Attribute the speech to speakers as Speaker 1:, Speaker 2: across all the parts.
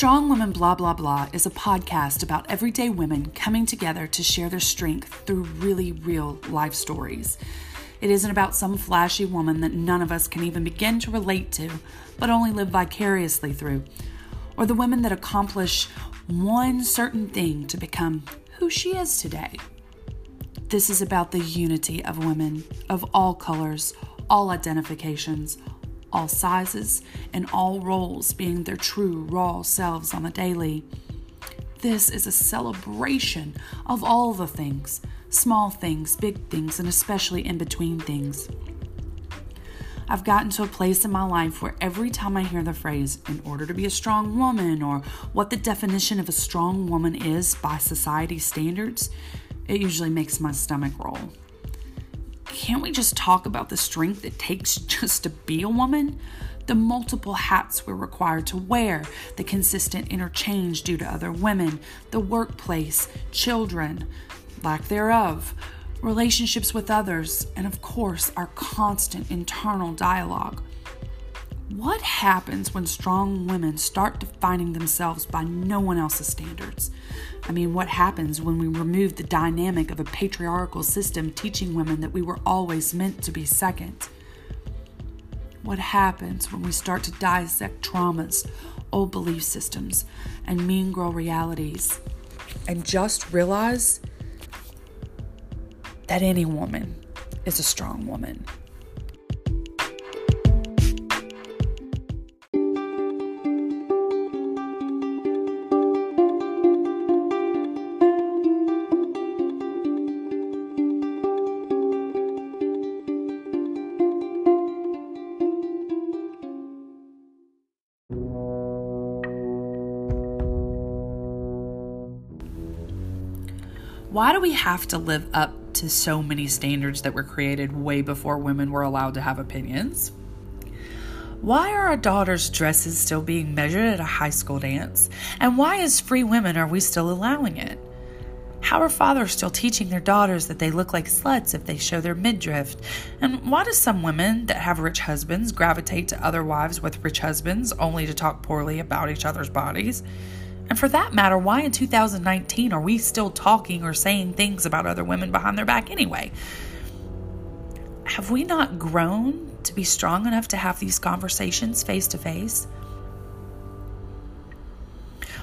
Speaker 1: Strong Women Blah Blah Blah is a podcast about everyday women coming together to share their strength through really real life stories. It isn't about some flashy woman that none of us can even begin to relate to, but only live vicariously through, or the women that accomplish one certain thing to become who she is today. This is about the unity of women of all colors, all identifications, all sizes, and all roles being their true, raw selves on the daily. This is a celebration of all the things small things, big things, and especially in between things. I've gotten to a place in my life where every time I hear the phrase, in order to be a strong woman, or what the definition of a strong woman is by society standards, it usually makes my stomach roll can't we just talk about the strength it takes just to be a woman? The multiple hats we're required to wear, the consistent interchange due to other women, the workplace, children, lack thereof, relationships with others, and of course, our constant internal dialogue. What happens when strong women start defining themselves by no one else's standards? I mean, what happens when we remove the dynamic of a patriarchal system teaching women that we were always meant to be second? What happens when we start to dissect traumas, old belief systems, and mean girl realities and just realize that any woman is a strong woman? Why do we have to live up to so many standards that were created way before women were allowed to have opinions? Why are our daughters' dresses still being measured at a high school dance? And why, as free women, are we still allowing it? How are fathers still teaching their daughters that they look like sluts if they show their midriff? And why do some women that have rich husbands gravitate to other wives with rich husbands only to talk poorly about each other's bodies? And for that matter, why in 2019 are we still talking or saying things about other women behind their back anyway? Have we not grown to be strong enough to have these conversations face to face?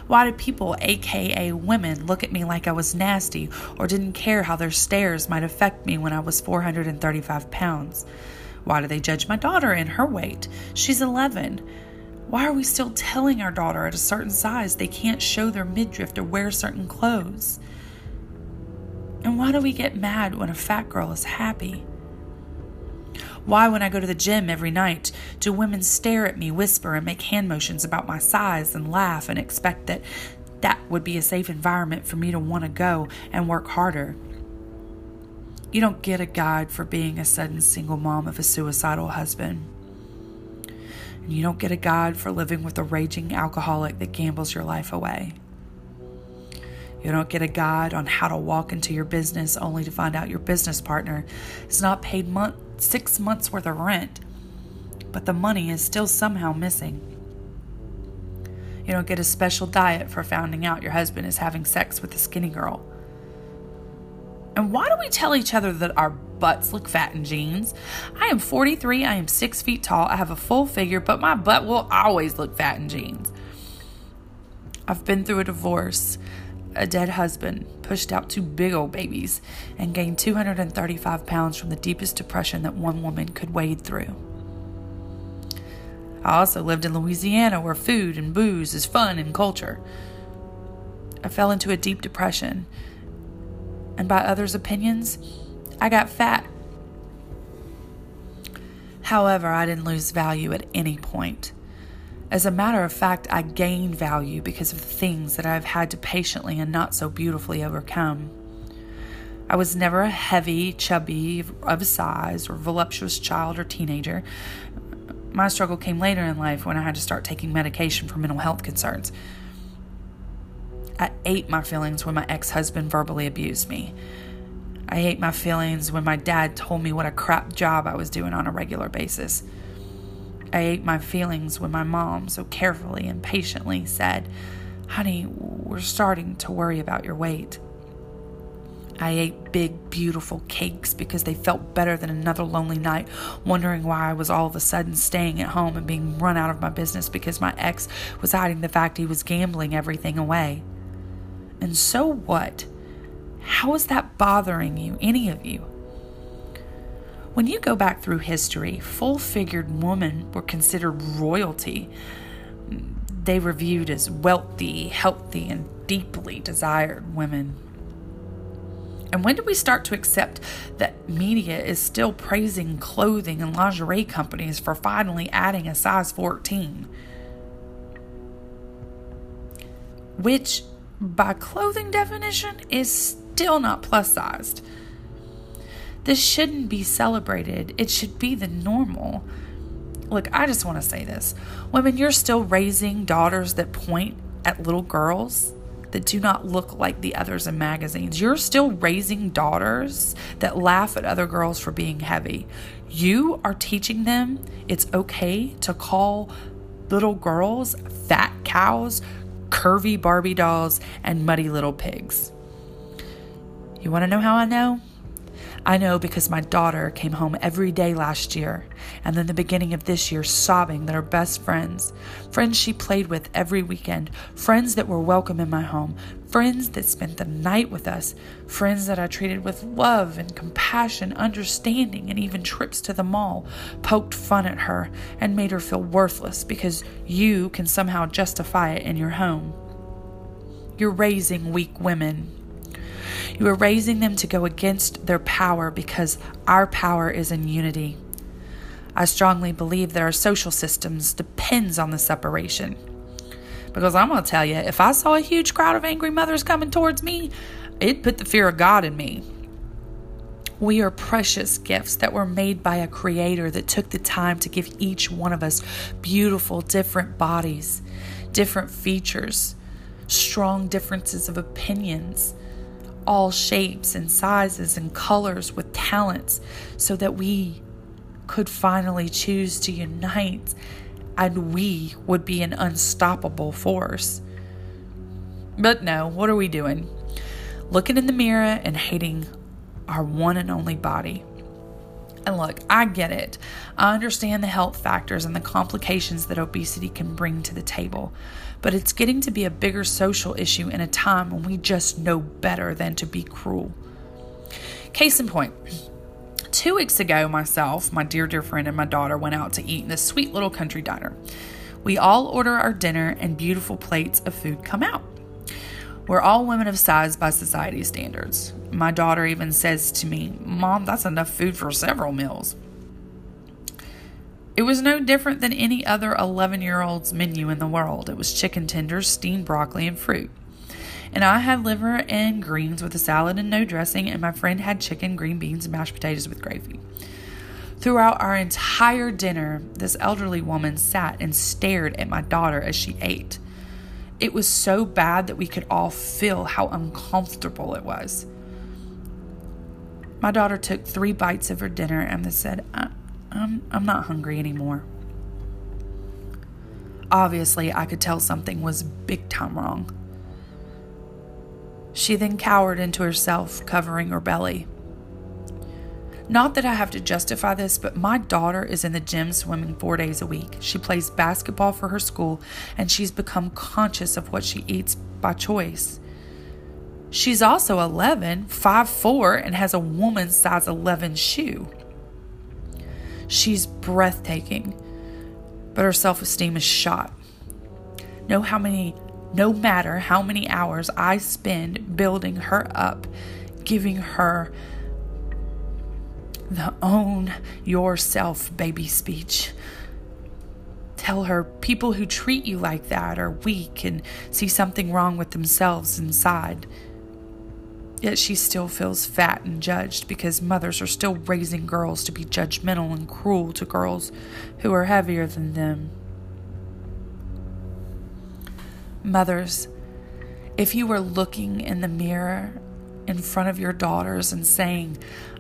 Speaker 1: Why did people, aka women, look at me like I was nasty or didn't care how their stares might affect me when I was 435 pounds? Why do they judge my daughter in her weight? She's 11. Why are we still telling our daughter at a certain size they can't show their midriff or wear certain clothes? And why do we get mad when a fat girl is happy? Why, when I go to the gym every night, do women stare at me, whisper, and make hand motions about my size and laugh and expect that that would be a safe environment for me to want to go and work harder? You don't get a guide for being a sudden single mom of a suicidal husband. And you don't get a guide for living with a raging alcoholic that gambles your life away. You don't get a guide on how to walk into your business only to find out your business partner is not paid month, six months worth of rent, but the money is still somehow missing. You don't get a special diet for finding out your husband is having sex with a skinny girl. And why do we tell each other that our butts look fat in jeans. I am 43, I am six feet tall, I have a full figure, but my butt will always look fat in jeans. I've been through a divorce, a dead husband, pushed out two big old babies, and gained 235 pounds from the deepest depression that one woman could wade through. I also lived in Louisiana where food and booze is fun and culture. I fell into a deep depression, and by others' opinions, I got fat. However, I didn't lose value at any point. As a matter of fact, I gained value because of the things that I've had to patiently and not so beautifully overcome. I was never a heavy, chubby, of a size, or voluptuous child or teenager. My struggle came later in life when I had to start taking medication for mental health concerns. I ate my feelings when my ex husband verbally abused me. I ate my feelings when my dad told me what a crap job I was doing on a regular basis. I ate my feelings when my mom so carefully and patiently said, Honey, we're starting to worry about your weight. I ate big, beautiful cakes because they felt better than another lonely night, wondering why I was all of a sudden staying at home and being run out of my business because my ex was hiding the fact he was gambling everything away. And so what? How is that bothering you, any of you? When you go back through history, full figured women were considered royalty. They were viewed as wealthy, healthy, and deeply desired women. And when do we start to accept that media is still praising clothing and lingerie companies for finally adding a size 14? Which, by clothing definition, is still not plus sized. This shouldn't be celebrated, it should be the normal. Look, I just want to say this. Women, you're still raising daughters that point at little girls that do not look like the others in magazines. You're still raising daughters that laugh at other girls for being heavy. You are teaching them it's okay to call little girls fat cows, curvy Barbie dolls, and muddy little pigs. You want to know how I know? I know because my daughter came home every day last year and then the beginning of this year sobbing that her best friends, friends she played with every weekend, friends that were welcome in my home, friends that spent the night with us, friends that I treated with love and compassion, understanding, and even trips to the mall, poked fun at her and made her feel worthless because you can somehow justify it in your home. You're raising weak women you are raising them to go against their power because our power is in unity. I strongly believe that our social systems depends on the separation. Because I'm going to tell you, if I saw a huge crowd of angry mothers coming towards me, it put the fear of God in me. We are precious gifts that were made by a creator that took the time to give each one of us beautiful, different bodies, different features, strong differences of opinions, all shapes and sizes and colors with talents so that we could finally choose to unite and we would be an unstoppable force. But no, what are we doing? Looking in the mirror and hating our one and only body. And look, I get it. I understand the health factors and the complications that obesity can bring to the table. But it's getting to be a bigger social issue in a time when we just know better than to be cruel. Case in point, two weeks ago, myself, my dear, dear friend, and my daughter went out to eat in this sweet little country diner. We all order our dinner, and beautiful plates of food come out. We're all women of size by society standards. My daughter even says to me, Mom, that's enough food for several meals. It was no different than any other 11 year old's menu in the world. It was chicken tenders, steamed broccoli, and fruit. And I had liver and greens with a salad and no dressing, and my friend had chicken, green beans, and mashed potatoes with gravy. Throughout our entire dinner, this elderly woman sat and stared at my daughter as she ate. It was so bad that we could all feel how uncomfortable it was. My daughter took three bites of her dinner and then said, I'm, I'm not hungry anymore. Obviously, I could tell something was big time wrong. She then cowered into herself, covering her belly. Not that I have to justify this, but my daughter is in the gym swimming four days a week. She plays basketball for her school, and she's become conscious of what she eats by choice. She's also 11, 5'4, and has a woman's size 11 shoe. She's breathtaking, but her self esteem is shot. Know how many, no matter how many hours I spend building her up, giving her the own yourself baby speech. Tell her people who treat you like that are weak and see something wrong with themselves inside. Yet she still feels fat and judged because mothers are still raising girls to be judgmental and cruel to girls who are heavier than them. Mothers, if you were looking in the mirror in front of your daughters and saying,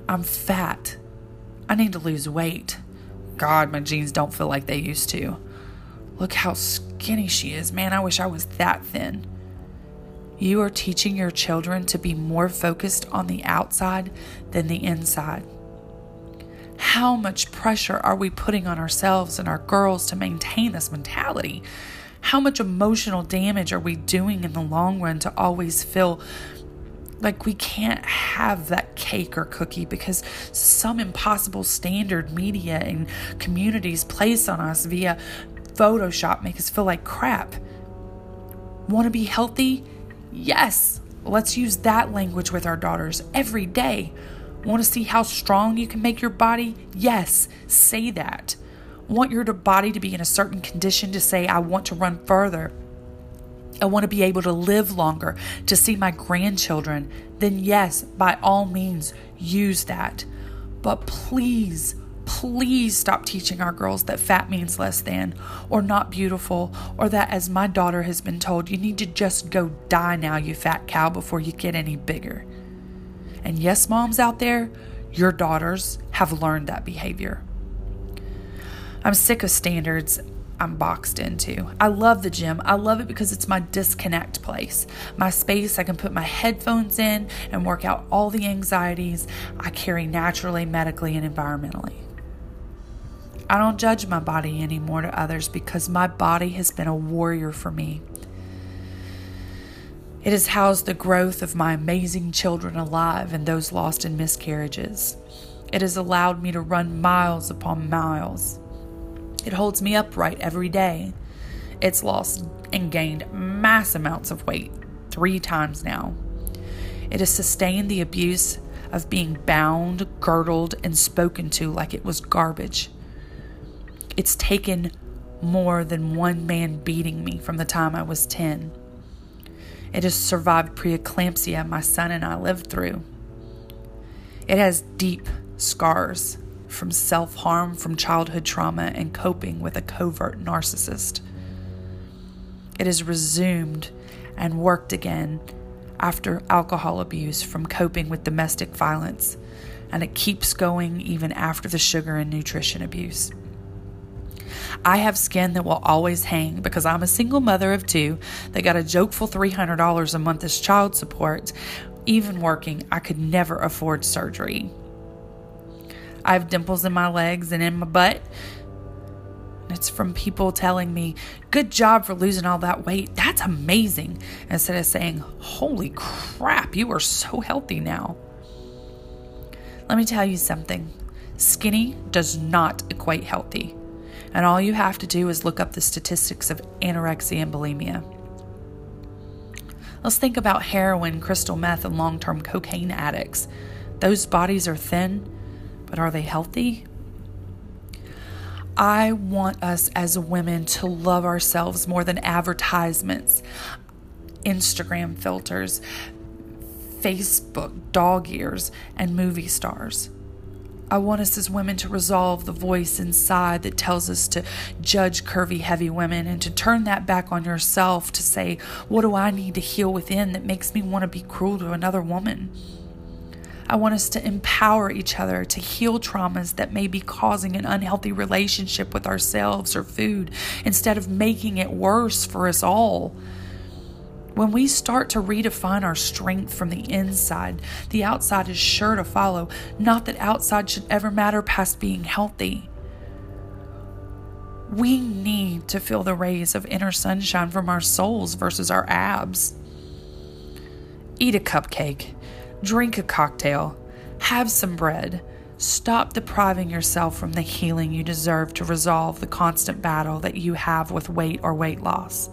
Speaker 1: I'm fat. I need to lose weight. God, my jeans don't feel like they used to. Look how skinny she is. Man, I wish I was that thin. You are teaching your children to be more focused on the outside than the inside. How much pressure are we putting on ourselves and our girls to maintain this mentality? How much emotional damage are we doing in the long run to always feel like we can't have that cake or cookie because some impossible standard media and communities place on us via Photoshop make us feel like crap. Want to be healthy? Yes. Let's use that language with our daughters every day. Want to see how strong you can make your body? Yes, say that. Want your body to be in a certain condition to say, I want to run further. I want to be able to live longer, to see my grandchildren, then yes, by all means, use that. But please, please stop teaching our girls that fat means less than, or not beautiful, or that, as my daughter has been told, you need to just go die now, you fat cow, before you get any bigger. And yes, moms out there, your daughters have learned that behavior. I'm sick of standards I'm boxed into. I love the gym. I love it because it's my disconnect place, my space I can put my headphones in and work out all the anxieties I carry naturally, medically, and environmentally. I don't judge my body anymore to others because my body has been a warrior for me. It has housed the growth of my amazing children alive and those lost in miscarriages. It has allowed me to run miles upon miles it holds me upright every day. It's lost and gained mass amounts of weight three times now. It has sustained the abuse of being bound, girdled, and spoken to like it was garbage. It's taken more than one man beating me from the time I was 10. It has survived preeclampsia my son and I lived through. It has deep scars from self harm, from childhood trauma, and coping with a covert narcissist. It has resumed and worked again after alcohol abuse from coping with domestic violence, and it keeps going even after the sugar and nutrition abuse. I have skin that will always hang because I'm a single mother of two that got a jokeful $300 a month as child support. Even working, I could never afford surgery. I have dimples in my legs and in my butt. It's from people telling me, Good job for losing all that weight. That's amazing. Instead of saying, Holy crap, you are so healthy now. Let me tell you something skinny does not equate healthy. And all you have to do is look up the statistics of anorexia and bulimia. Let's think about heroin, crystal meth, and long term cocaine addicts. Those bodies are thin but are they healthy? I want us as women to love ourselves more than advertisements, Instagram filters, Facebook, dog ears, and movie stars. I want us as women to resolve the voice inside that tells us to judge curvy, heavy women and to turn that back on yourself to say, What do I need to heal within that makes me want to be cruel to another woman? I want us to empower each other to heal traumas that may be causing an unhealthy relationship with ourselves or food instead of making it worse for us all. When we start to redefine our strength from the inside, the outside is sure to follow. Not that outside should ever matter past being healthy. We need to feel the rays of inner sunshine from our souls versus our abs. Eat a cupcake Drink a cocktail. Have some bread. Stop depriving yourself from the healing you deserve to resolve the constant battle that you have with weight or weight loss.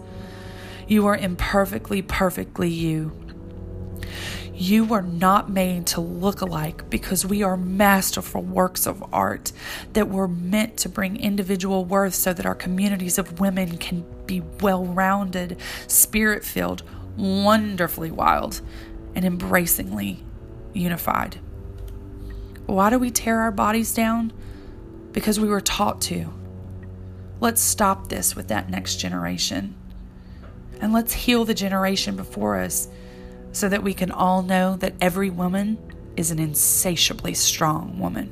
Speaker 1: You are imperfectly, perfectly you. You were not made to look alike because we are masterful works of art that were meant to bring individual worth so that our communities of women can be well rounded, spirit filled, wonderfully wild, and embracingly unified. Why do we tear our bodies down? Because we were taught to. Let's stop this with that next generation. And let's heal the generation before us so that we can all know that every woman is an insatiably strong woman.